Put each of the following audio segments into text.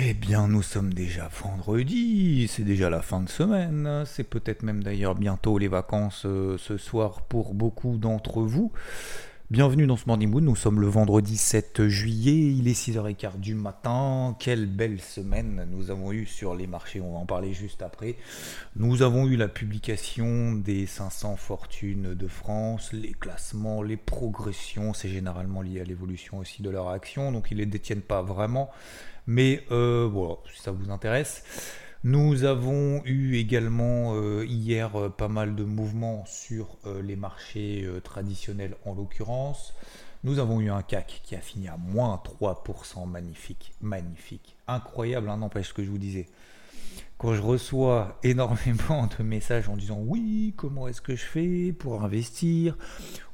Eh bien, nous sommes déjà vendredi, c'est déjà la fin de semaine, c'est peut-être même d'ailleurs bientôt les vacances euh, ce soir pour beaucoup d'entre vous. Bienvenue dans ce Morning Mood, nous sommes le vendredi 7 juillet, il est 6h15 du matin, quelle belle semaine nous avons eu sur les marchés, on va en parler juste après. Nous avons eu la publication des 500 fortunes de France, les classements, les progressions, c'est généralement lié à l'évolution aussi de leur action, donc ils ne les détiennent pas vraiment, mais euh, voilà, si ça vous intéresse. Nous avons eu également euh, hier euh, pas mal de mouvements sur euh, les marchés traditionnels en l'occurrence. Nous avons eu un CAC qui a fini à moins 3%, magnifique, magnifique, incroyable, hein, n'empêche ce que je vous disais. Quand je reçois énormément de messages en disant oui, comment est-ce que je fais pour investir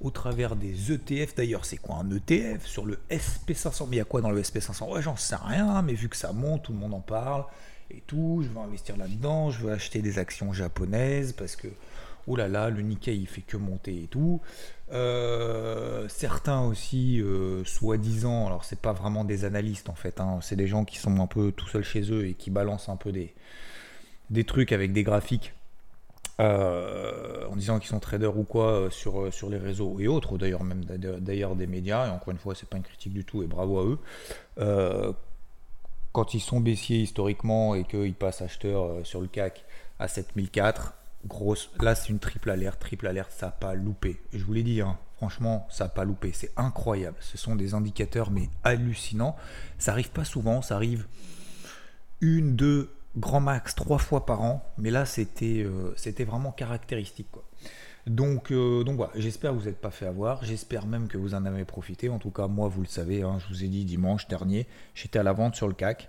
au travers des ETF, d'ailleurs c'est quoi un ETF sur le SP500 Mais il y a quoi dans le SP500 Ouais, j'en sais rien, mais vu que ça monte, tout le monde en parle et tout, je veux investir là-dedans, je veux acheter des actions japonaises parce que, oh là là, le Nikkei il fait que monter et tout. Euh, certains aussi, euh, soi-disant, alors c'est pas vraiment des analystes en fait, hein, c'est des gens qui sont un peu tout seuls chez eux et qui balancent un peu des, des trucs avec des graphiques. Euh, en disant qu'ils sont traders ou quoi sur, sur les réseaux et autres, d'ailleurs même d'ailleurs des médias, et encore une fois c'est pas une critique du tout et bravo à eux, quand ils sont baissiers historiquement et qu'ils passent acheteurs euh, sur le CAC à 7004, grosse, là c'est une triple alerte, triple alerte, ça n'a pas loupé. je vous l'ai dit, hein, franchement, ça n'a pas loupé, c'est incroyable. Ce sont des indicateurs mais hallucinants. Ça arrive pas souvent, ça arrive une, deux, grand max, trois fois par an, mais là c'était euh, vraiment caractéristique. Quoi. Donc, euh, donc voilà, j'espère que vous n'êtes pas fait avoir, j'espère même que vous en avez profité. En tout cas, moi, vous le savez, hein, je vous ai dit dimanche dernier, j'étais à la vente sur le CAC.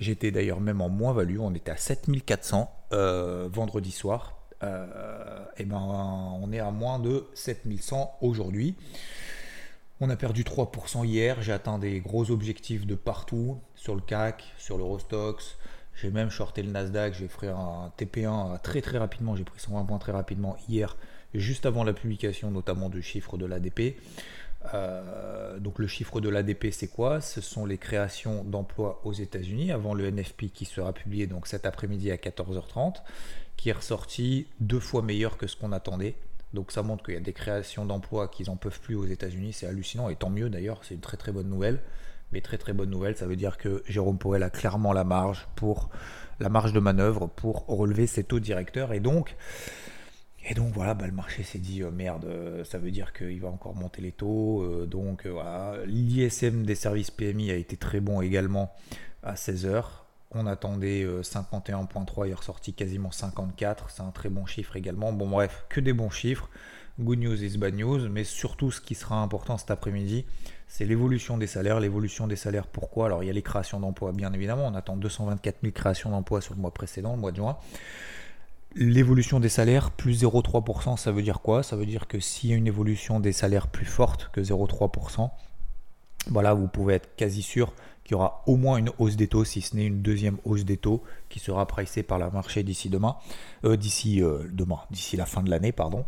J'étais d'ailleurs même en moins-value, on était à 7400 euh, vendredi soir. Et ben, on est à moins de 7100 aujourd'hui. On a perdu 3% hier, j'ai atteint des gros objectifs de partout, sur le CAC, sur l'Eurostox. J'ai même shorté le Nasdaq, j'ai fait un TP1 très très rapidement, j'ai pris 120 points très rapidement hier juste avant la publication notamment du chiffre de l'ADP. Euh, donc le chiffre de l'ADP c'est quoi? Ce sont les créations d'emplois aux États-Unis avant le NFP qui sera publié donc cet après-midi à 14h30, qui est ressorti deux fois meilleur que ce qu'on attendait. Donc ça montre qu'il y a des créations d'emplois qui n'en peuvent plus aux États-Unis, c'est hallucinant et tant mieux d'ailleurs, c'est une très très bonne nouvelle. Très très bonne nouvelle, ça veut dire que Jérôme Powell a clairement la marge pour la marge de manœuvre pour relever ses taux directeurs et donc et donc voilà, bah, le marché s'est dit euh, merde, euh, ça veut dire qu'il va encore monter les taux. Euh, donc voilà, l'ISM des services PMI a été très bon également à 16h. On attendait 51.3, il est ressorti quasiment 54. C'est un très bon chiffre également. Bon bref, que des bons chiffres. Good news is bad news, mais surtout ce qui sera important cet après-midi, c'est l'évolution des salaires. L'évolution des salaires, pourquoi? Alors il y a les créations d'emplois, bien évidemment. On attend 224 000 créations d'emplois sur le mois précédent, le mois de juin. L'évolution des salaires, plus 0,3%, ça veut dire quoi? Ça veut dire que s'il y a une évolution des salaires plus forte que 0,3%, voilà, vous pouvez être quasi sûr qu'il y aura au moins une hausse des taux, si ce n'est une deuxième hausse des taux qui sera pricée par le marché d'ici demain, euh, d'ici euh, demain, d'ici la fin de l'année, pardon.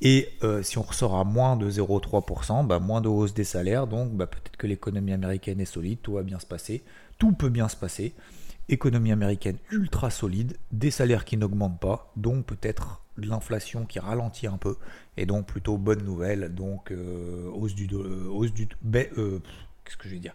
Et euh, si on ressort à moins de 0,3%, bah, moins de hausse des salaires, donc bah, peut-être que l'économie américaine est solide, tout va bien se passer, tout peut bien se passer économie américaine ultra solide, des salaires qui n'augmentent pas, donc peut-être l'inflation qui ralentit un peu, et donc plutôt bonne nouvelle, donc hausse du, hausse du qu'est-ce que je vais dire?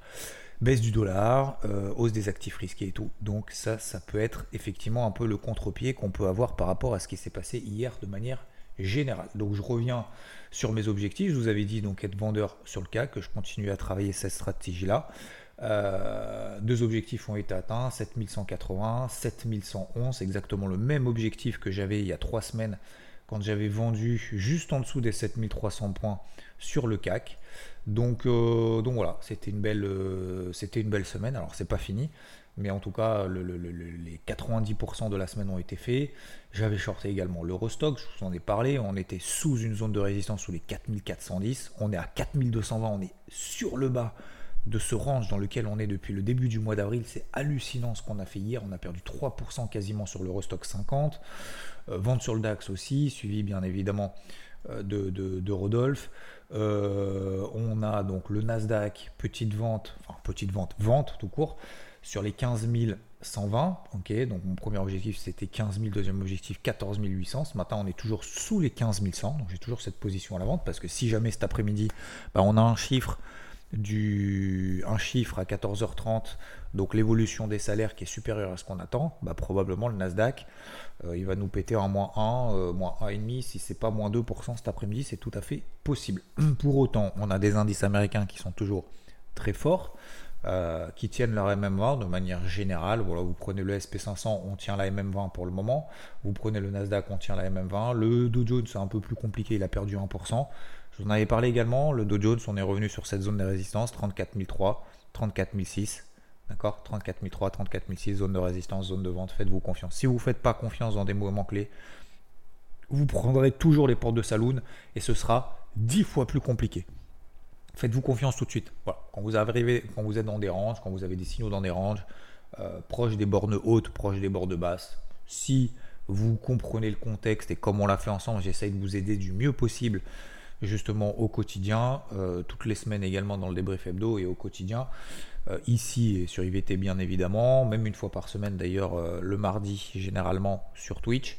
Baisse du dollar, hausse des actifs risqués et tout. Donc ça, ça peut être effectivement un peu le contre-pied qu'on peut avoir par rapport à ce qui s'est passé hier de manière générale. Donc je reviens sur mes objectifs. Je vous avais dit donc être vendeur sur le CAC, que je continue à travailler cette stratégie-là. Euh, deux objectifs ont été atteints, 7180, 7111, exactement le même objectif que j'avais il y a trois semaines quand j'avais vendu juste en dessous des 7300 points sur le CAC. Donc, euh, donc voilà, c'était une, belle, euh, c'était une belle semaine. Alors c'est pas fini, mais en tout cas les 90% de la semaine ont été faits. J'avais shorté également l'Eurostock, je vous en ai parlé. On était sous une zone de résistance sous les 4410. On est à 4220, on est sur le bas de ce range dans lequel on est depuis le début du mois d'avril. C'est hallucinant ce qu'on a fait hier. On a perdu 3% quasiment sur l'Eurostock 50. Euh, vente sur le DAX aussi, suivi bien évidemment de, de, Rodolphe. Euh, on a donc le Nasdaq, petite vente, enfin petite vente, vente tout court, sur les 15 120. Ok, donc mon premier objectif c'était 15 000, deuxième objectif 14 800. Ce matin, on est toujours sous les 15 100. Donc j'ai toujours cette position à la vente parce que si jamais cet après-midi, bah, on a un chiffre du un chiffre à 14h30, donc l'évolution des salaires qui est supérieure à ce qu'on attend, bah probablement le Nasdaq, euh, il va nous péter en moins 1, euh, moins 1,5, si c'est pas moins 2% cet après-midi, c'est tout à fait possible. Pour autant, on a des indices américains qui sont toujours très forts, euh, qui tiennent leur MM20 de manière générale. Voilà, vous prenez le SP500, on tient la MM20 pour le moment. Vous prenez le Nasdaq, on tient la MM20. Le Dow Jones, c'est un peu plus compliqué, il a perdu 1%. Je vous en avais parlé également, le Dow Jones, on est revenu sur cette zone de résistance, 34 003, 34 006. D'accord 34 003, 34 006, zone de résistance, zone de vente, faites-vous confiance. Si vous ne faites pas confiance dans des mouvements clés, vous prendrez toujours les portes de saloon et ce sera 10 fois plus compliqué. Faites-vous confiance tout de suite. Quand vous arrivez, quand vous êtes dans des ranges, quand vous avez des signaux dans des ranges, euh, proches des bornes hautes, proches des bornes basses, si vous comprenez le contexte et comme on l'a fait ensemble, j'essaye de vous aider du mieux possible justement au quotidien, euh, toutes les semaines également dans le débrief hebdo et au quotidien, euh, ici sur IVT bien évidemment, même une fois par semaine d'ailleurs euh, le mardi généralement sur Twitch.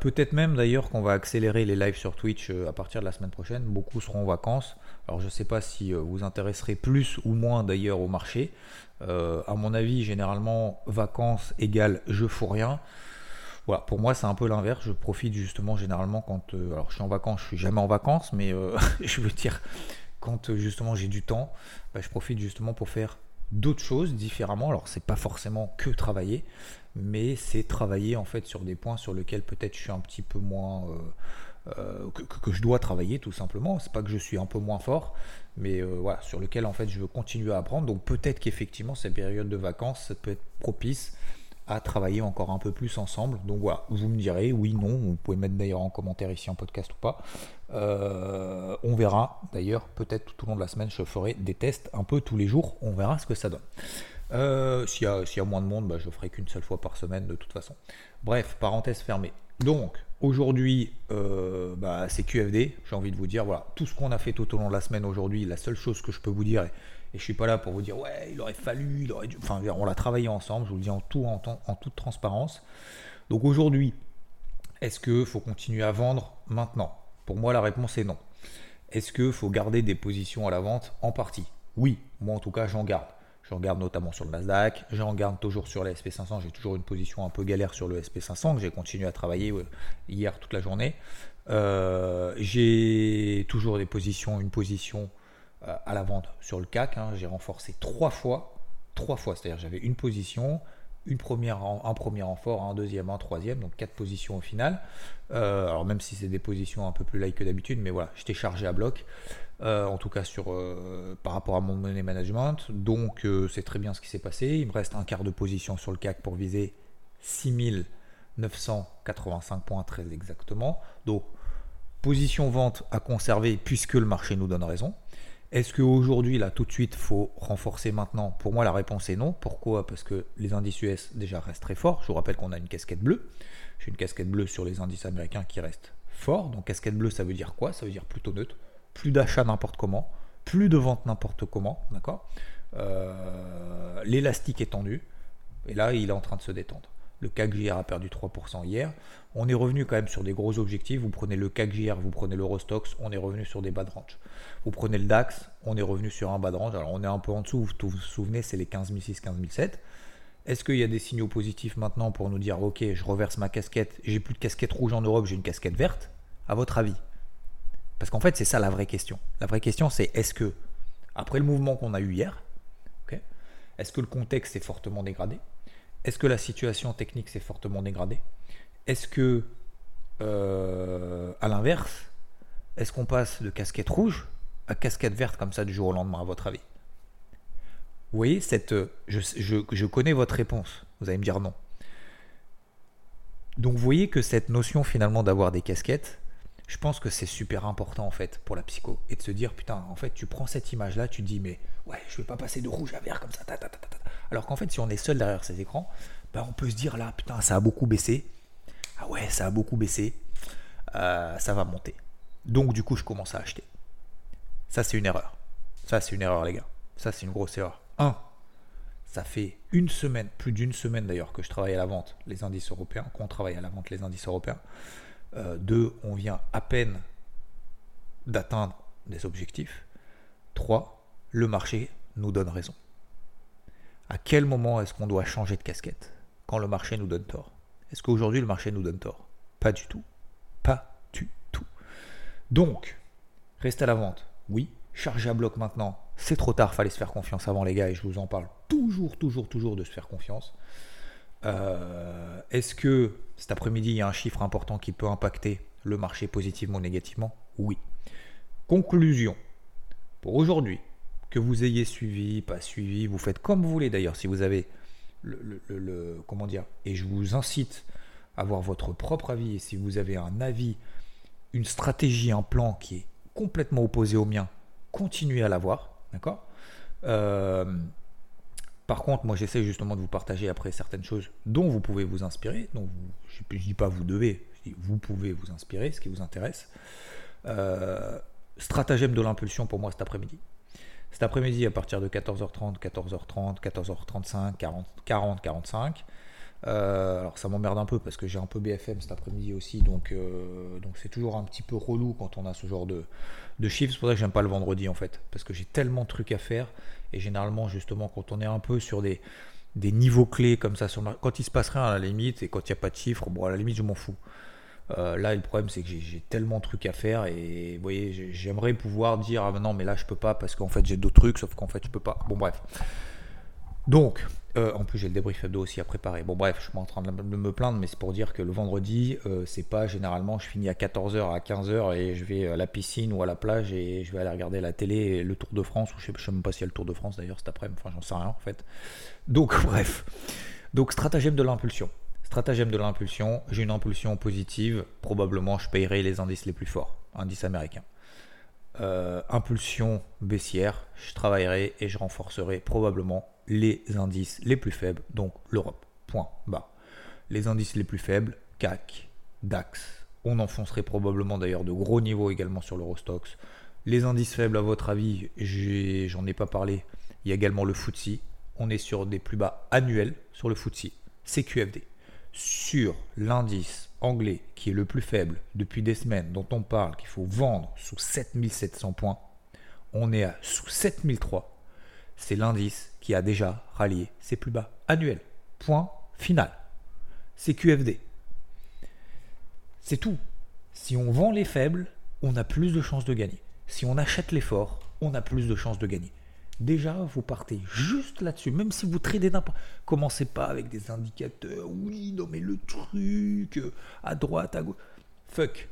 Peut-être même d'ailleurs qu'on va accélérer les lives sur Twitch à partir de la semaine prochaine. Beaucoup seront en vacances. Alors je ne sais pas si vous intéresserez plus ou moins d'ailleurs au marché. à mon avis, généralement, vacances égale je fous rien. Voilà, pour moi, c'est un peu l'inverse. Je profite justement généralement quand. Euh, alors, je suis en vacances, je suis jamais en vacances, mais euh, je veux dire, quand euh, justement j'ai du temps, bah, je profite justement pour faire d'autres choses différemment. Alors, c'est pas forcément que travailler, mais c'est travailler en fait sur des points sur lesquels peut-être je suis un petit peu moins. que, je dois travailler tout simplement. C'est pas que je suis un peu moins fort, mais voilà, sur lequel en fait je veux continuer à apprendre. Donc peut-être qu'effectivement cette période de vacances, ça peut être propice à travailler encore un peu plus ensemble. Donc voilà, vous me direz oui, non, vous pouvez mettre d'ailleurs en commentaire ici en podcast ou pas. Euh, on verra d'ailleurs, peut-être tout au long de la semaine, je ferai des tests un peu tous les jours, on verra ce que ça donne. Euh, s'il, y a, moins de monde, bah, je ferai qu'une seule fois par semaine de toute façon. Bref, parenthèse fermée. Donc, aujourd'hui, euh, bah, c'est QFD. J'ai envie de vous dire, voilà, tout ce qu'on a fait tout au long de la semaine aujourd'hui, la seule chose que je peux vous dire, et je suis pas là pour vous dire ouais, il aurait fallu, il aurait dû. Enfin, on l'a travaillé ensemble. Je vous le dis en tout, en, en toute transparence. Donc aujourd'hui, est-ce que faut continuer à vendre maintenant? Pour moi, la réponse est non. Est-ce que faut garder des positions à la vente En partie? Oui. Moi, en tout cas, j'en garde. J'en garde notamment sur le Nasdaq. J'en garde toujours sur le SP500. J'ai toujours une position un peu galère sur le SP500 que j'ai continué à travailler hier toute la journée. Euh, j'ai toujours des positions, une position à la vente sur le CAC. Hein. j'ai renforcé trois fois, trois fois, c'est-à-dire j'avais une position, une première, un premier renfort, un deuxième, un troisième, donc quatre positions au final. Euh, alors même si c'est des positions un peu plus light que d'habitude, mais voilà, j'étais chargé à bloc, euh, en tout cas sur par rapport à mon money management. Donc c'est très bien ce qui s'est passé. Il me reste un quart de position sur le CAC pour viser 6985 points très exactement. Donc position vente à conserver puisque le marché nous donne raison. Est-ce qu'aujourd'hui, là, tout de suite, faut renforcer maintenant? Pour moi, la réponse est non. Pourquoi? Parce que les indices US déjà restent très forts. Je vous rappelle qu'on a une casquette bleue. J'ai une casquette bleue sur les indices américains qui restent forts. Donc, casquette bleue, ça veut dire quoi? Ça veut dire plutôt neutre. Plus d'achat n'importe comment. Plus de vente n'importe comment. D'accord? Euh, L'élastique est tendu. Et là, il est en train de se détendre. Le CAC JR a perdu 3% hier. On est revenu quand même sur des gros objectifs. Vous prenez le CAC JR, vous prenez l'Eurostox, on est revenu sur des bas de range. Vous prenez le DAX, on est revenu sur un bas de range. Alors on est un peu en dessous, vous vous souvenez, c'est les 15 006, 15 007. Est-ce qu'il y a des signaux positifs maintenant pour nous dire ok, je reverse ma casquette, j'ai plus de casquette rouge en Europe, j'ai une casquette verte À votre avis? Parce qu'en fait, c'est ça la vraie question. La vraie question, c'est est-ce que, après le mouvement qu'on a eu hier, est-ce que le contexte est fortement dégradé? Est-ce que la situation technique s'est fortement dégradée? Est-ce que, euh, à l'inverse, est-ce qu'on passe de casquette rouge à casquette verte comme ça du jour au lendemain, à votre avis? Vous voyez, je, connais votre réponse. Vous allez me dire non. Donc vous voyez que cette notion finalement d'avoir des casquettes, je pense que c'est super important en fait pour la psycho. Et de se dire, putain, en fait, tu prends cette image-là, tu te dis, mais ouais, je vais pas passer de rouge à vert comme ça. Alors qu'en fait, si on est seul derrière ces écrans, ben, on peut se dire, là, putain, ça a beaucoup baissé. Ah ouais, ça a beaucoup baissé. Euh, ça va monter. Donc du coup, je commence à acheter. Ça, c'est une erreur. Ça, c'est une erreur, les gars. Ça, c'est une grosse erreur. 1. ça fait une semaine, plus d'une semaine d'ailleurs, que je travaille à la vente les indices européens, qu'on travaille à la vente les indices européens. Euh, deux, on vient à peine d'atteindre des objectifs. Trois, le marché nous donne raison. À quel moment est-ce qu'on doit changer de casquette Quand le marché nous donne tort? Est-ce qu'aujourd'hui le marché nous donne tort? Pas du tout. Pas du tout. Donc, reste à la vente. Oui, charger à bloc maintenant. C'est trop tard, fallait se faire confiance avant les gars et je vous en parle toujours, toujours, toujours de se faire confiance. Euh, est-ce que cet après-midi, il y a un chiffre important qui peut impacter le marché positivement ou négativement? Oui. Conclusion. Pour aujourd'hui, que vous ayez suivi, pas suivi, vous faites comme vous voulez d'ailleurs, si vous avez le, comment dire, et je vous incite à avoir votre propre avis, et si vous avez un avis, une stratégie, un plan qui est complètement opposé au mien, continuez à l'avoir, d'accord? Euh, par contre, moi j'essaie justement de vous partager après certaines choses dont vous pouvez vous inspirer. Donc je ne dis pas vous devez, je dis vous pouvez vous inspirer, ce qui vous intéresse. Euh, stratagème de l'impulsion pour moi cet après-midi. Cet après-midi à partir de 14h30, 14h30, 14h35, 40, 40, 45. alors ça m'emmerde un peu parce que j'ai un peu BFM cet après-midi aussi, donc euh, donc c'est toujours un petit peu relou quand on a ce genre de, de chiffres. C'est pour ça que j'aime pas le vendredi en fait, parce que j'ai tellement de trucs à faire et généralement, justement, quand on est un peu sur des, des niveaux clés comme ça, quand il se passe rien à la limite et quand il n'y a pas de chiffres, bon, à la limite, je m'en fous. Euh, là, le problème, c'est que j'ai tellement de trucs à faire et voyez, j'aimerais pouvoir dire ah non, mais là, je peux pas parce qu'en fait, j'ai d'autres trucs, sauf qu'en fait, je peux pas. Bon, bref. Donc, euh, en plus, j'ai le débrief hebdo aussi à préparer. Bon, bref, je suis en train de me plaindre, mais c'est pour dire que le vendredi, euh, c'est pas généralement, je finis à 14h, à 15h et je vais à la piscine ou à la plage et je vais aller regarder la télé, le Tour de France, ou je sais, sais même pas s'il y a le Tour de France d'ailleurs cet après-midi, enfin, j'en sais rien en fait. Donc, bref. Donc, stratagème de l'impulsion. Stratagème de l'impulsion, j'ai une impulsion positive, probablement je payerai les indices les plus forts, indices américains. Euh, impulsion baissière, je travaillerai et je renforcerai probablement les indices les plus faibles, donc l'Europe. Point bas. Les indices les plus faibles, CAC, DAX. On enfoncerait probablement d'ailleurs de gros niveaux également sur l'Eurostox. Les indices faibles, à votre avis, j'en ai, pas parlé. Il y a également le FTSE. On est sur des plus bas annuels sur le FTSE. CQFD. Sur l'indice anglais qui est le plus faible depuis des semaines, dont on parle qu'il faut vendre sous 7700 points, on est à sous 7003 c'est l'indice qui a déjà rallié ses plus bas annuels. Point final. C'est QFD. C'est tout. Si on vend les faibles, on a plus de chances de gagner. Si on achète les forts, on a plus de chances de gagner. Déjà, vous partez juste là-dessus, même si vous tradez n'importe. Commencez pas avec des indicateurs. Oui, non, mais le truc, euh, à droite, à gauche. Fuck.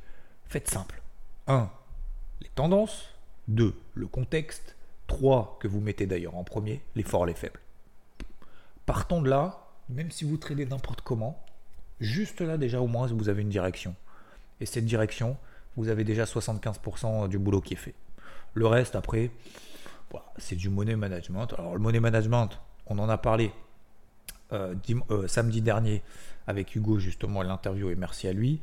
Faites simple. 1. Les tendances. 2. Le contexte. 3 que vous mettez d'ailleurs en premier, les forts, les faibles. Partons de là, même si vous tradez n'importe comment, juste là déjà au moins vous avez une direction. Et cette direction, vous avez déjà 75% du boulot qui est fait. Le reste après, c'est du money management. Alors le money management, on en a parlé euh, euh, samedi dernier avec Hugo justement l'interview et merci à lui.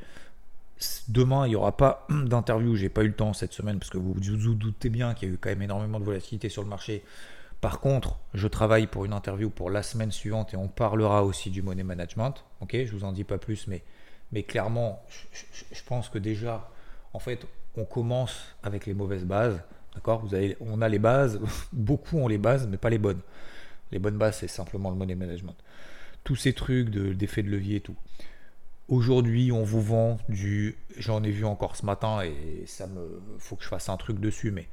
Demain, il n'y aura pas d'interview. J'ai pas eu le temps cette semaine parce que vous vous doutez bien qu'il y a eu quand même énormément de volatilité sur le marché. Par contre, je travaille pour une interview pour la semaine suivante et on parlera aussi du money management. Ok, je vous en dis pas plus, mais clairement, je, pense que déjà, en fait, on commence avec les mauvaises bases. D'accord? On a les bases, beaucoup ont les bases, mais pas les bonnes. Les bonnes bases, c'est simplement le money management. Tous ces trucs d'effet de, de levier et tout. Aujourd'hui, on vous vend du. J'en ai vu encore ce matin et ça me. Faut que je fasse un truc dessus, mais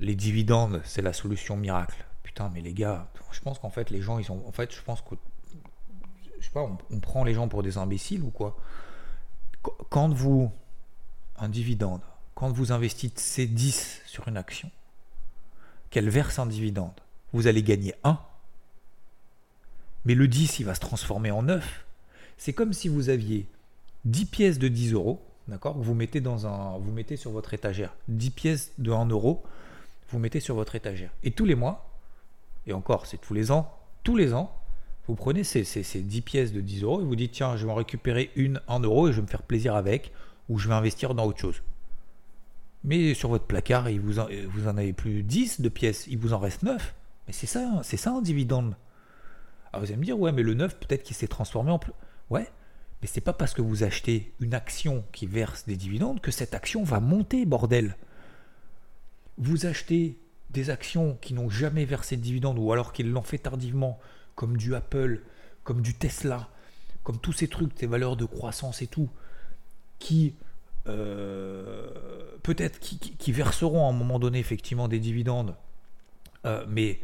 les dividendes, c'est la solution miracle. Putain, mais les gars, je pense qu'en fait, les gens, ils ont. En fait, je pense que. Je sais pas, on, prend les gens pour des imbéciles ou quoi? Quand vous. Un dividende, quand vous investissez 10 sur une action, qu'elle verse un dividende, vous allez gagner 1. Mais le 10, il va se transformer en 9 c'est comme si vous aviez 10 pièces de 10 euros, d'accord? Vous mettez dans un, vous mettez sur votre étagère 10 pièces de 1 euro, vous mettez sur votre étagère. Et tous les mois, et encore, c'est tous les ans, tous les ans, vous prenez ces, ces, 10 pièces de 10 euros et vous dites tiens, je vais en récupérer une 1 euro et je vais me faire plaisir avec, ou je vais investir dans autre chose. Mais sur votre placard, vous, en, vous en avez plus 10 de pièces, il vous en reste 9. Mais c'est ça, c'est ça un dividende. Alors vous allez me dire, ouais, mais le neuf, peut-être qu'il s'est transformé en plus. Ouais, mais c'est pas parce que vous achetez une action qui verse des dividendes que cette action va monter, bordel. Vous achetez des actions qui n'ont jamais versé de dividendes ou alors qu'ils l'ont fait tardivement, comme du Apple, comme du Tesla, comme tous ces trucs, ces valeurs de croissance et tout, qui euh, peut-être qui, verseront à un moment donné effectivement des dividendes, euh, mais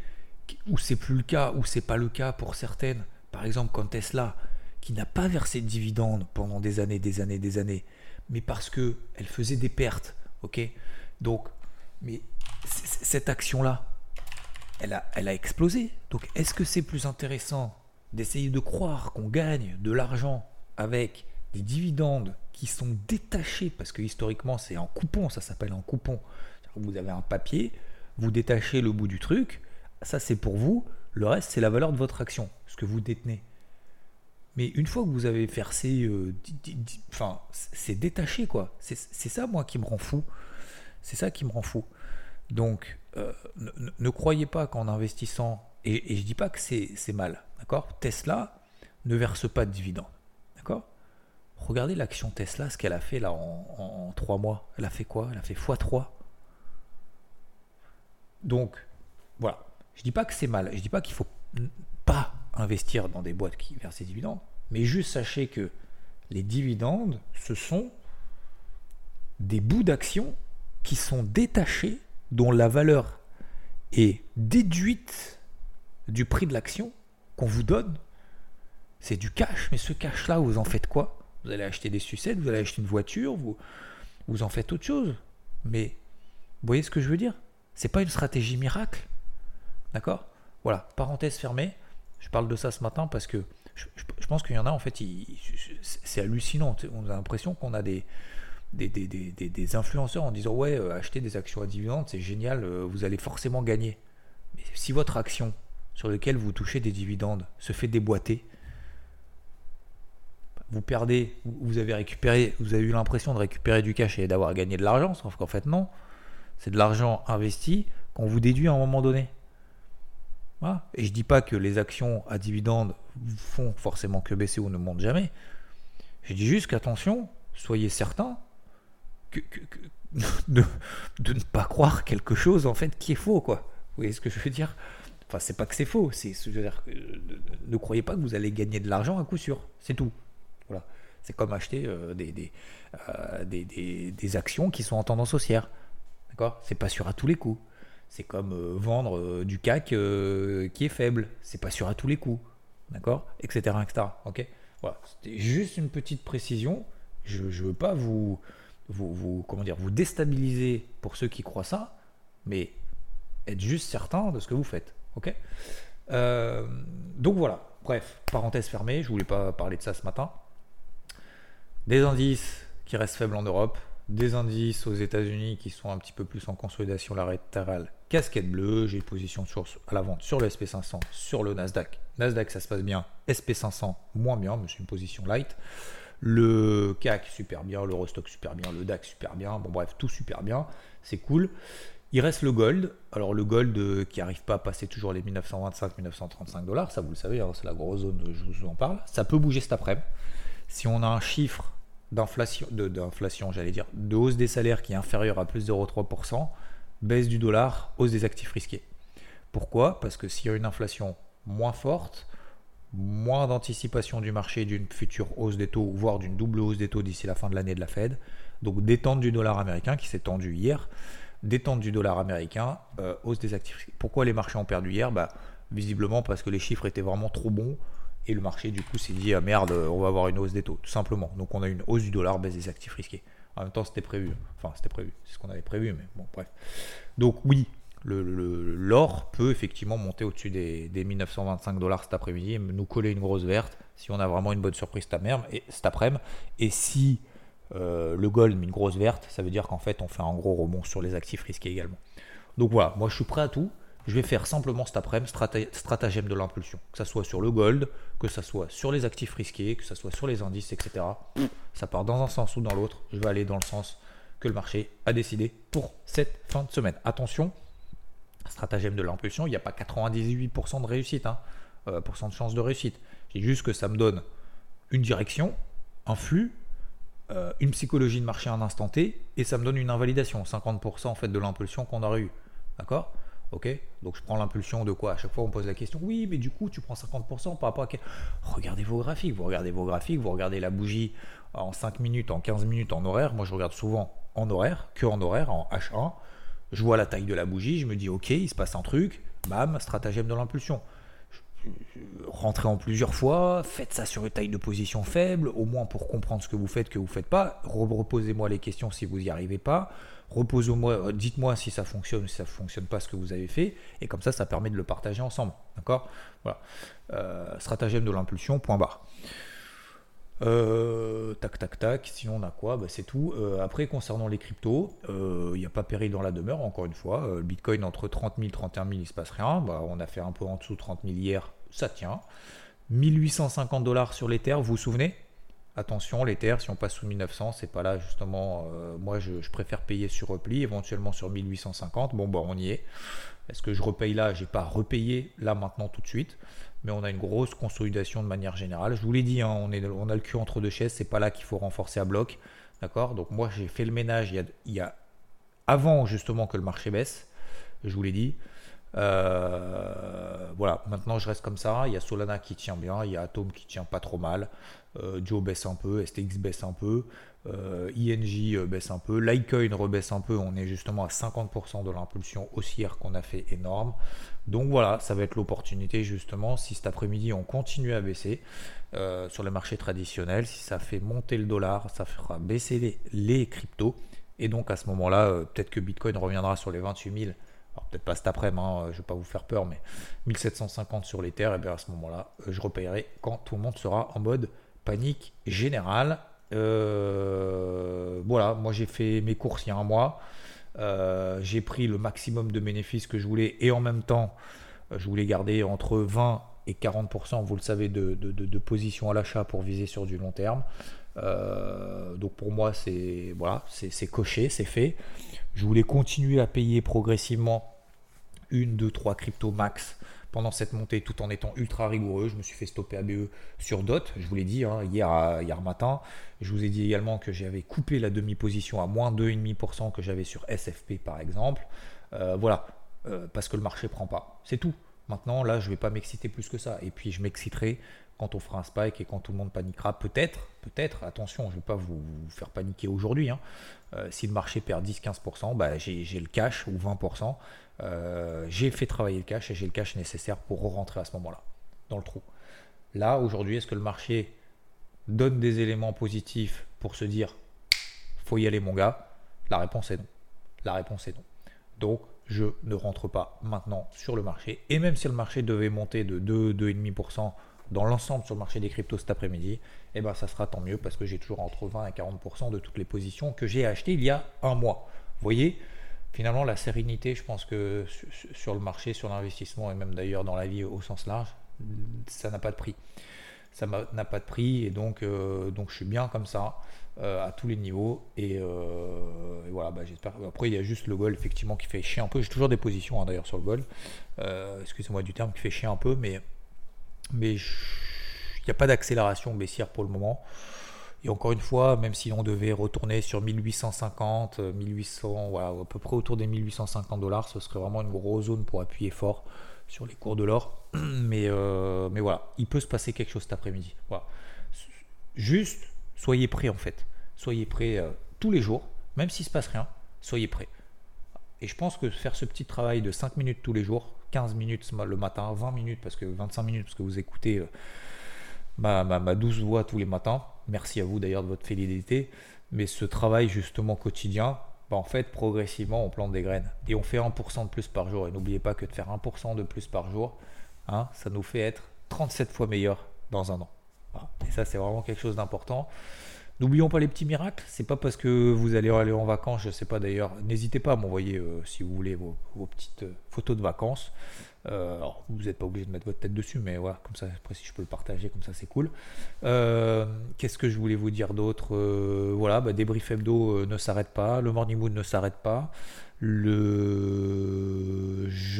où c'est plus le cas, où c'est pas le cas pour certaines, par exemple comme Tesla, qui n'a pas versé de dividendes pendant des années, des années, des années, mais parce que elle faisait des pertes, ok? Donc, mais cette action-là, elle a, elle a explosé. Donc, est-ce que c'est plus intéressant d'essayer de croire qu'on gagne de l'argent avec des dividendes qui sont détachés, parce que historiquement c'est en coupon, ça s'appelle en coupon. Vous avez un papier, vous détachez le bout du truc, ça c'est pour vous, le reste c'est la valeur de votre action, ce que vous détenez. Mais une fois que vous avez versé, euh, enfin, c'est détaché quoi. C'est ça moi qui me rend fou. C'est ça qui me rend fou. Donc, euh, ne, croyez pas qu'en investissant, et, et je dis pas que c'est mal, d'accord? Tesla ne verse pas de dividendes, d'accord? Regardez l'action Tesla, ce qu'elle a fait là en, trois mois. Elle a fait quoi? Elle a fait x3. Donc, voilà. Je dis pas que c'est mal. Je dis pas qu'il faut pas investir dans des boîtes qui versent des dividendes. Mais juste sachez que les dividendes, ce sont des bouts d'actions qui sont détachés, dont la valeur est déduite du prix de l'action qu'on vous donne. C'est du cash, mais ce cash-là, vous en faites quoi? Vous allez acheter des sucettes, vous allez acheter une voiture, vous, vous en faites autre chose. Mais vous voyez ce que je veux dire? C'est pas une stratégie miracle. D'accord? Voilà, parenthèse fermée. Je parle de ça ce matin parce que je, pense qu'il y en a, en fait, c'est hallucinant. On a l'impression qu'on a des, des, des, des, influenceurs en disant Ouais, euh, acheter des actions à dividendes, c'est génial, euh, vous allez forcément gagner. Mais si votre action sur laquelle vous touchez des dividendes se fait déboîter, vous perdez, vous avez récupéré, vous avez eu l'impression de récupérer du cash et d'avoir gagné de l'argent, sauf qu'en fait non, c'est de l'argent investi qu'on vous déduit à un moment donné. Et je dis pas que les actions à dividendes font forcément que baisser ou ne montent jamais. Je dis juste qu'attention, soyez certain de, ne pas croire quelque chose en fait qui est faux, quoi. Vous voyez ce que je veux dire? Enfin, c'est pas que c'est faux, c'est, dire, ne croyez pas que vous allez gagner de l'argent à coup sûr, c'est tout. C'est comme acheter euh, euh, des, des, actions qui sont en tendance haussière. D'accord? C'est pas sûr à tous les coups. C'est comme euh, vendre du CAC qui est faible. C'est pas sûr à tous les coups. D'accord? Etc. etc. Voilà. C'était juste une petite précision. Je ne veux pas vous, vous, comment dire, vous déstabiliser pour ceux qui croient ça, mais être juste certain de ce que vous faites. Donc voilà. Bref, parenthèse fermée. Je voulais pas parler de ça ce matin. Des indices qui restent faibles en Europe, des indices aux États-Unis qui sont un petit peu plus en consolidation latérale. Casquette bleue, j'ai une position sur, à la vente sur le SP500, sur le Nasdaq. Nasdaq, ça se passe bien. SP500, moins bien, mais c'est une position light. Le CAC, super bien. L'Eurostock, super bien. Le DAX, super bien. Bon, bref, tout super bien. C'est cool. Il reste le gold. Alors, le gold euh, qui n'arrive pas à passer toujours les 1925-1935 dollars, ça vous le savez, hein, c'est la grosse zone, je vous en parle. Ça peut bouger cet après-midi. Si on a un chiffre d'inflation, j'allais dire, de hausse des salaires qui est inférieur à plus de 0,3%, baisse du dollar, hausse des actifs risqués. Pourquoi? Parce que s'il y a une inflation moins forte, moins d'anticipation du marché d'une future hausse des taux, voire d'une double hausse des taux d'ici la fin de l'année de la Fed, donc détente du dollar américain qui s'est tendu hier, détente du dollar américain, euh, hausse des actifs risqués. Pourquoi les marchés ont perdu hier? Bah, Visiblement parce que les chiffres étaient vraiment trop bons et le marché, du coup, s'est dit ah merde, on va avoir une hausse des taux, tout simplement. Donc on a une hausse du dollar, baisse des actifs risqués. En même temps, c'était prévu. Enfin, c'était prévu. C'est ce qu'on avait prévu, mais bon, bref. Donc oui, l'or peut effectivement monter au-dessus des, 1925 dollars cet après-midi nous coller une grosse verte si on a vraiment une bonne surprise cet après-midi. Et si euh, le gold met une grosse verte, ça veut dire qu'en fait on fait un gros rebond sur les actifs risqués également. Donc voilà, moi je suis prêt à tout je vais faire simplement cet après-midi stratagème de l'impulsion. Que ce soit sur le gold, que ce soit sur les actifs risqués, que ce soit sur les indices, etc. Ça part dans un sens ou dans l'autre. Je vais aller dans le sens que le marché a décidé pour cette fin de semaine. Attention, stratagème de l'impulsion, il n'y a pas 98% de réussite. Hein. euh, de chance de réussite. C'est juste que ça me donne une direction, un flux, euh, une psychologie de marché à instant T, et ça me donne une invalidation, 50% en fait de l'impulsion qu'on aurait eu. D'accord? Ok Donc je prends l'impulsion de quoi? À chaque fois on pose la question, oui, mais du coup tu prends 50% par rapport à. Regardez vos graphiques, vous regardez vos graphiques, vous regardez la bougie en 5 minutes, en 15 minutes, en horaire. Moi je regarde souvent en horaire, que en horaire, en H1. Je vois la taille de la bougie, je me dis, ok, il se passe un truc, bam, stratagème de l'impulsion rentrez en plusieurs fois, faites ça sur une taille de position faible, au moins pour comprendre ce que vous faites, que vous ne faites pas. Reposez-moi les questions si vous n'y arrivez pas. Reposez-moi, euh, dites-moi si ça fonctionne, si ça ne fonctionne pas ce que vous avez fait, et comme ça, ça permet de le partager ensemble. D'accord? Voilà. Euh, stratagème de l'impulsion, point barre. Euh, tac, tac, tac. Sinon, on a quoi bah, C'est tout. après, concernant les cryptos, il n'y a pas péril dans la demeure, encore une fois. le Bitcoin, entre 30 000 31 000, il ne se passe rien. Bah, on a fait un peu en dessous de 30 000 hier, ça tient. 1850 dollars sur l'Ether, vous vous souvenez? Attention, l'Ether, si on passe sous 1900, c'est pas là justement. Euh, moi, je, préfère payer sur repli, éventuellement sur 1850. Bon, bah, on y est. Est-ce que je repaye là? J'ai pas repayé là maintenant tout de suite, mais on a une grosse consolidation de manière générale. Je vous l'ai dit, hein, on, est, on a le cul entre deux chaises. C'est pas là qu'il faut renforcer à bloc, d'accord? Donc moi, j'ai fait le ménage il il y a avant justement que le marché baisse. Je vous l'ai dit. Euh, voilà, maintenant je reste comme ça. Il y a Solana qui tient bien, il y a Atom qui tient pas trop mal. Euh, Joe baisse un peu, STX baisse un peu, euh, INJ baisse un peu, Litecoin rebaisse un peu. On est justement à 50% de l'impulsion haussière qu'on a fait énorme. Donc voilà, ça va être l'opportunité justement si cet après-midi on continue à baisser sur le marché traditionnel, si ça fait monter le dollar, ça fera baisser les, les cryptos. Et donc à ce moment-là, peut-être que Bitcoin reviendra sur les 28 000 peut-être pas cet après-midi, hein, je ne vais pas vous faire peur, mais 1750 sur les terres, et bien à ce moment-là, euh, je repayerai quand tout le monde sera en mode panique générale. Euh, voilà, moi j'ai fait mes courses il y a un mois. Euh, j'ai pris le maximum de bénéfices que je voulais et en même temps, je voulais garder entre 20 et 40%, vous le savez, de, de, position à l'achat pour viser sur du long terme. donc pour moi, c'est voilà, c'est coché, c'est fait. Je voulais continuer à payer progressivement une, deux, trois cryptos max pendant cette montée tout en étant ultra rigoureux. Je me suis fait stopper ABE sur DOT, je vous l'ai dit hein, hier, hier matin. Je vous ai dit également que j'avais coupé la demi-position à moins 2,5% que j'avais sur SFP par exemple. Euh, voilà, euh, parce que le marché prend pas. C'est tout. Maintenant, là, je ne vais pas m'exciter plus que ça. Et puis, je m'exciterai quand on fera un spike et quand tout le monde paniquera. Peut-être, peut-être, attention, je ne vais pas vous, faire paniquer aujourd'hui. Hein. Euh, si le marché perd 10-15%, bah, j'ai le cash ou 20%. Euh, j'ai fait travailler le cash et j'ai le cash nécessaire pour rentrer à ce moment-là, dans le trou. Là, aujourd'hui, est-ce que le marché donne des éléments positifs pour se dire faut y aller, mon gars? La réponse est non. La réponse est non. Donc, je ne rentre pas maintenant sur le marché. Et même si le marché devait monter de 2, 2,5% dans l'ensemble sur le marché des cryptos cet après-midi, eh ben ça sera tant mieux parce que j'ai toujours entre 20 et 40% de toutes les positions que j'ai achetées il y a un mois. Vous voyez, finalement la sérénité, je pense que sur le marché, sur l'investissement et même d'ailleurs dans la vie au sens large, ça n'a pas de prix. Ça n'a pas de prix et donc, euh, donc je suis bien comme ça. Euh, à tous les niveaux. Et, euh, voilà, bah, j'espère. Après, il y a juste le goal effectivement qui fait chier un peu. J'ai toujours des positions hein, d'ailleurs sur le goal. Excusez-moi du terme, qui fait chier un peu, mais mais il n'y a pas d'accélération baissière pour le moment. Et encore une fois, même si on devait retourner sur 1850, 1800, voilà, à peu près autour des 1850 dollars, ce serait vraiment une grosse zone pour appuyer fort sur les cours de l'or. Mais, mais voilà, il peut se passer quelque chose cet après-midi. Voilà. Juste Soyez prêts en fait. Soyez prêts euh, tous les jours, même s'il ne se passe rien, soyez prêts. Et je pense que faire ce petit travail de 5 minutes tous les jours, 15 minutes le matin, 20 minutes, parce que 25 minutes, parce que vous écoutez euh, ma, douce voix tous les matins, merci à vous d'ailleurs de votre fidélité, mais ce travail justement quotidien, bah en fait progressivement on plante des graines. Et on fait 1% de plus par jour. Et n'oubliez pas que de faire 1% de plus par jour, hein, ça nous fait être 37 fois meilleur dans un an. Et ça, c'est vraiment quelque chose d'important. N'oublions pas les petits miracles. C'est pas parce que vous allez aller en vacances, je sais pas d'ailleurs. N'hésitez pas à m'envoyer euh, si vous voulez vos, petites euh, photos de vacances. Euh, alors, vous n'êtes pas obligé de mettre votre tête dessus, mais voilà, comme ça, après si je peux le partager, comme ça, c'est cool. Qu'est-ce que je voulais vous dire d'autre Voilà, bah, débrief hebdo ne s'arrête pas, le morning mood ne s'arrête pas. Je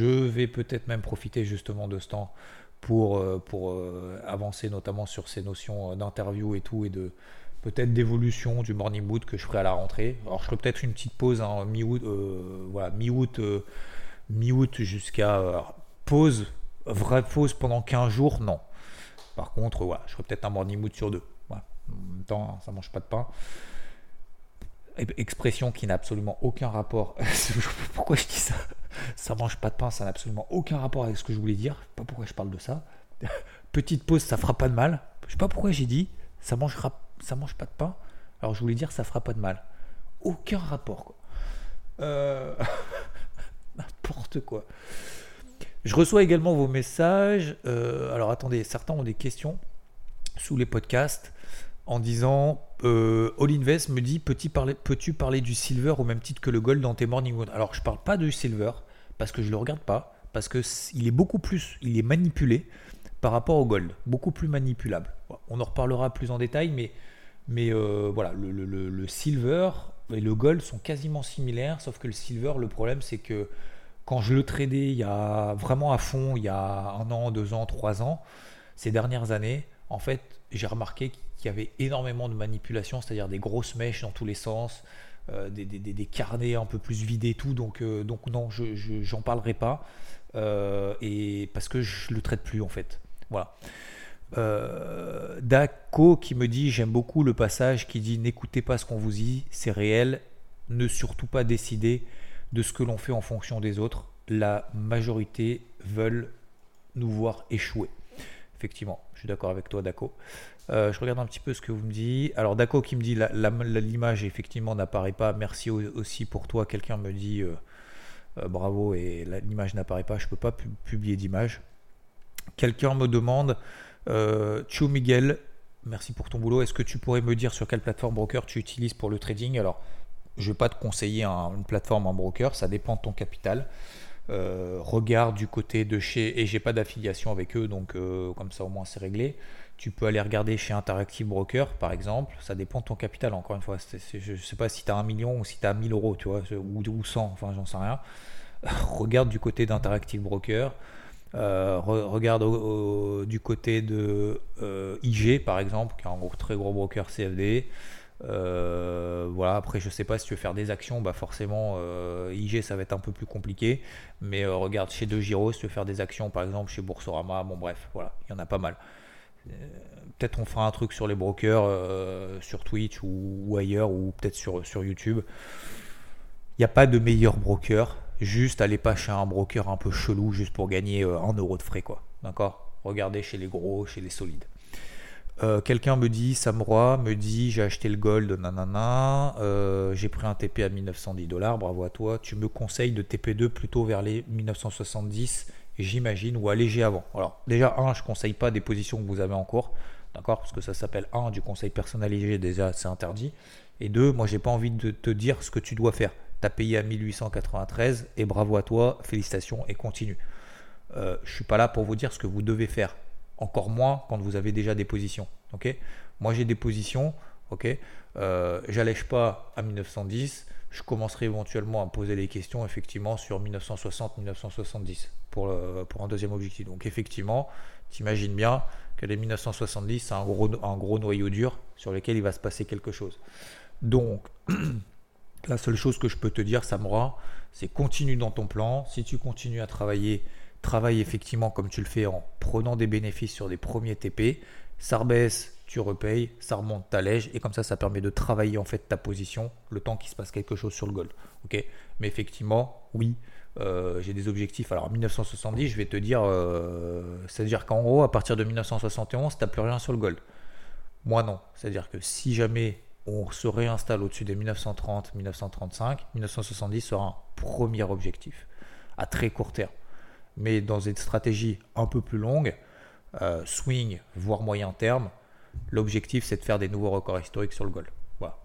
vais peut-être même profiter justement de ce temps pour, pour avancer notamment sur ces notions d'interview et tout, et de peut-être d'évolution du morning mood que je ferai à la rentrée. Alors je ferai peut-être une petite pause hein, mi-août, voilà, mi-août, mi-août jusqu'à pause, vraie pause pendant 15 jours, non. Par contre, voilà, je ferai peut-être un morning mood sur deux. En même temps, ça mange pas de pain expression qui n'a absolument aucun rapport. pourquoi je dis ça Ça mange pas de pain, ça n'a absolument aucun rapport avec ce que je voulais dire. pas pourquoi je parle de ça. Petite pause, ça fera pas de mal. Je sais pas pourquoi j'ai dit ça mangera, ça mange pas de pain. Alors je voulais dire ça fera pas de mal. Aucun rapport. Quoi. Euh, n'importe quoi. Je reçois également vos messages. Euh, alors attendez, certains ont des questions sous les podcasts en disant euh, All Invest me dit peux-tu parler, peux parler, du silver au même titre que le gold dans tes morning wood? Alors je parle pas du silver parce que je le regarde pas parce que il est beaucoup plus, il est manipulé par rapport au gold, beaucoup plus manipulable. On en reparlera plus en détail, mais euh, voilà, le, silver et le gold sont quasiment similaires, sauf que le silver, le problème c'est que quand je le tradais il y a vraiment à fond, il y a un an, deux ans, trois ans, ces dernières années, en fait, j'ai remarqué qu'il y avait énormément de manipulation, c'est-à-dire des grosses mèches dans tous les sens, euh, des, carnets un peu plus vidés, tout. Donc, euh, non, je j'en parlerai pas, et parce que je le traite plus en fait. Voilà. Daco qui me dit j'aime beaucoup le passage qui dit n'écoutez pas ce qu'on vous dit, c'est réel, ne surtout pas décider de ce que l'on fait en fonction des autres. La majorité veulent nous voir échouer. Effectivement, je suis d'accord avec toi, Daco. Euh, je regarde un petit peu ce que vous me dites. Alors, Daco qui me dit l'image effectivement n'apparaît pas. Merci aussi pour toi. Quelqu'un me dit euh, euh, bravo et l'image n'apparaît pas. Je ne peux pas publier d'image. Quelqu'un me demande Chou Miguel, merci pour ton boulot. Est-ce que tu pourrais me dire sur quelle plateforme broker tu utilises pour le trading? Alors, je ne vais pas te conseiller une plateforme en broker. Ça dépend de ton capital. Euh, regarde du côté de chez et j'ai pas d'affiliation avec eux donc euh, comme ça au moins c'est réglé tu peux aller regarder chez Interactive Broker par exemple ça dépend de ton capital encore une fois je sais pas si tu as un million ou si tu as 1000 euros tu vois ou, ou 100 enfin j'en sais rien regarde du côté d'Interactive Broker euh, regarde du côté de IG par exemple qui est un très gros broker CFD euh, voilà, après, je sais pas si tu veux faire des actions, bah forcément, euh, IG ça va être un peu plus compliqué. Mais euh, regarde, chez De Giro, si tu veux faire des actions, par exemple, chez Boursorama, bon, bref, voilà, il y en a pas mal. peut-être on fera un truc sur les brokers, sur Twitch ou, ailleurs, ou peut-être sur, sur YouTube. Il n'y a pas de meilleur broker. Juste allez pas chez un broker un peu chelou juste pour gagner un euro de frais, quoi. D'accord? Regardez chez les gros, chez les solides. Euh, quelqu'un me dit, Samroy me dit, j'ai acheté le gold, nanana, euh, j'ai pris un TP à 1910 dollars, bravo à toi. Tu me conseilles de TP2 plutôt vers les 1970, j'imagine, ou alléger avant. Alors, déjà, un, je conseille pas des positions que vous avez en cours, d'accord? Parce que ça s'appelle, un, du conseil personnalisé, déjà, c'est interdit. Et deux, moi, j'ai pas envie de te dire ce que tu dois faire. Tu as payé à 1893 et bravo à toi, félicitations et continue. Euh, je suis pas là pour vous dire ce que vous devez faire encore moins quand vous avez déjà des positions. ok? Moi j'ai des positions, ok? Euh, J'allège pas à 1910, je commencerai éventuellement à poser des questions effectivement sur 1960-1970 pour, pour un deuxième objectif. Donc effectivement, t'imagines bien que les 1970, c'est un gros, un gros noyau dur sur lequel il va se passer quelque chose. Donc, la seule chose que je peux te dire, Samora, c'est continue dans ton plan. Si tu continues à travailler Travaille effectivement comme tu le fais en prenant des bénéfices sur des premiers TP. Ça rebaisse, tu repayes, ça remonte, t'allèges et comme ça, ça permet de travailler en fait ta position le temps qu'il se passe quelque chose sur le gold. Mais effectivement, oui, euh, j'ai des objectifs. Alors 1970, je vais te dire, euh, c'est-à-dire qu'en gros, à partir de 1971, tu n'as plus rien sur le gold. Moi non. C'est-à-dire que si jamais on se réinstalle au-dessus des 1930, 1935, 1970 sera un premier objectif à très court terme mais dans une stratégie un peu plus longue, euh, swing, voire moyen terme, l'objectif c'est de faire des nouveaux records historiques sur le gold. Voilà.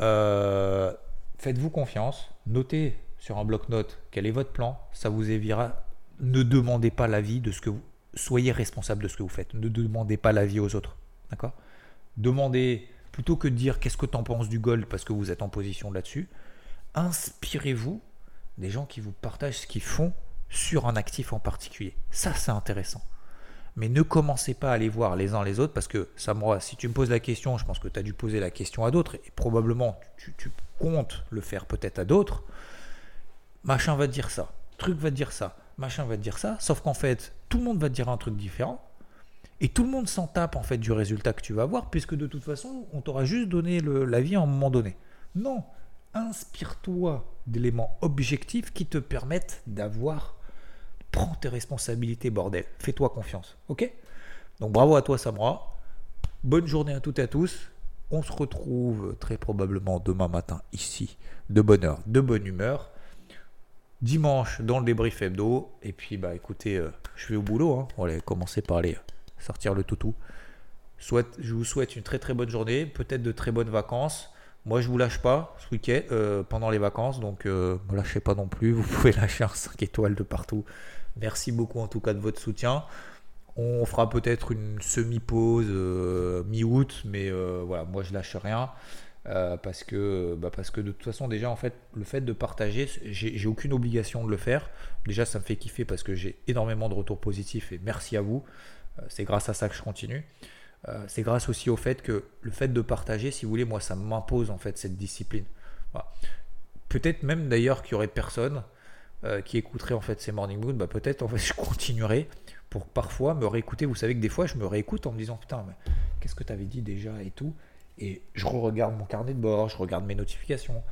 Euh, Faites-vous confiance, notez sur un bloc-notes quel est votre plan, ça vous évitera. Ne demandez pas l'avis de ce que vous. Soyez responsable de ce que vous faites. Ne demandez pas l'avis aux autres. D'accord? Demandez, plutôt que de dire qu'est-ce que tu en penses du gold parce que vous êtes en position là-dessus, inspirez-vous des gens qui vous partagent ce qu'ils font sur un actif en particulier. Ça, c'est intéressant. Mais ne commencez pas à aller voir les uns les autres parce que, Samora, si tu me poses la question, je pense que tu as dû poser la question à d'autres et probablement tu, tu comptes le faire peut-être à d'autres. Machin va te dire ça, truc va te dire ça, machin va te dire ça, sauf qu'en fait, tout le monde va te dire un truc différent. Et tout le monde s'en tape en fait du résultat que tu vas avoir, puisque de toute façon, on t'aura juste donné l'avis à un moment donné. Non, inspire-toi d'éléments objectifs qui te permettent d'avoir. Prends tes responsabilités, bordel. Fais-toi confiance. Ok? Donc bravo à toi, Samra. Bonne journée à toutes et à tous. On se retrouve très probablement demain matin ici, de bonne heure, de bonne humeur. Dimanche dans le débrief hebdo. Et puis, bah écoutez, euh, je vais au boulot. Hein. On va commencer par aller sortir le toutou. Souhaite, je vous souhaite une très très bonne journée, peut-être de très bonnes vacances. Moi, je vous lâche pas ce week-end euh, pendant les vacances, donc euh, ne lâchez pas non plus. Vous pouvez lâcher un 5 étoiles de partout. Merci beaucoup en tout cas de votre soutien. On fera peut-être une semi-pause euh, mi-août, mais voilà, moi je lâche rien. parce, que, bah, parce que de toute façon, déjà, en fait, le fait de partager, j'ai aucune obligation de le faire. Déjà, ça me fait kiffer parce que j'ai énormément de retours positifs et merci à vous. C'est grâce à ça que je continue. Euh, c'est grâce aussi au fait que le fait de partager, si vous voulez, moi, ça m'impose en fait cette discipline. Peut-être même d'ailleurs qu'il y aurait personne euh, qui écouterait en fait ces Morning Moon, bah, peut-être en fait je continuerai pour parfois me réécouter. Vous savez que des fois je me réécoute en me disant putain, mais qu'est-ce que tu avais dit déjà et tout. Et je re-regarde mon carnet de bord, je regarde mes notifications,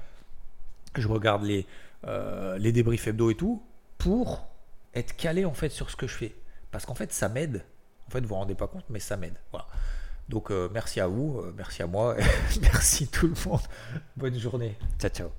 je regarde les, euh, les débriefs hebdo et tout pour être calé en fait sur ce que je fais. Parce qu'en fait ça m'aide en fait, vous vous rendez pas compte, mais ça m'aide. Voilà. Donc, euh, merci à vous, euh, merci à moi, merci tout le monde. Bonne journée. Ciao, ciao.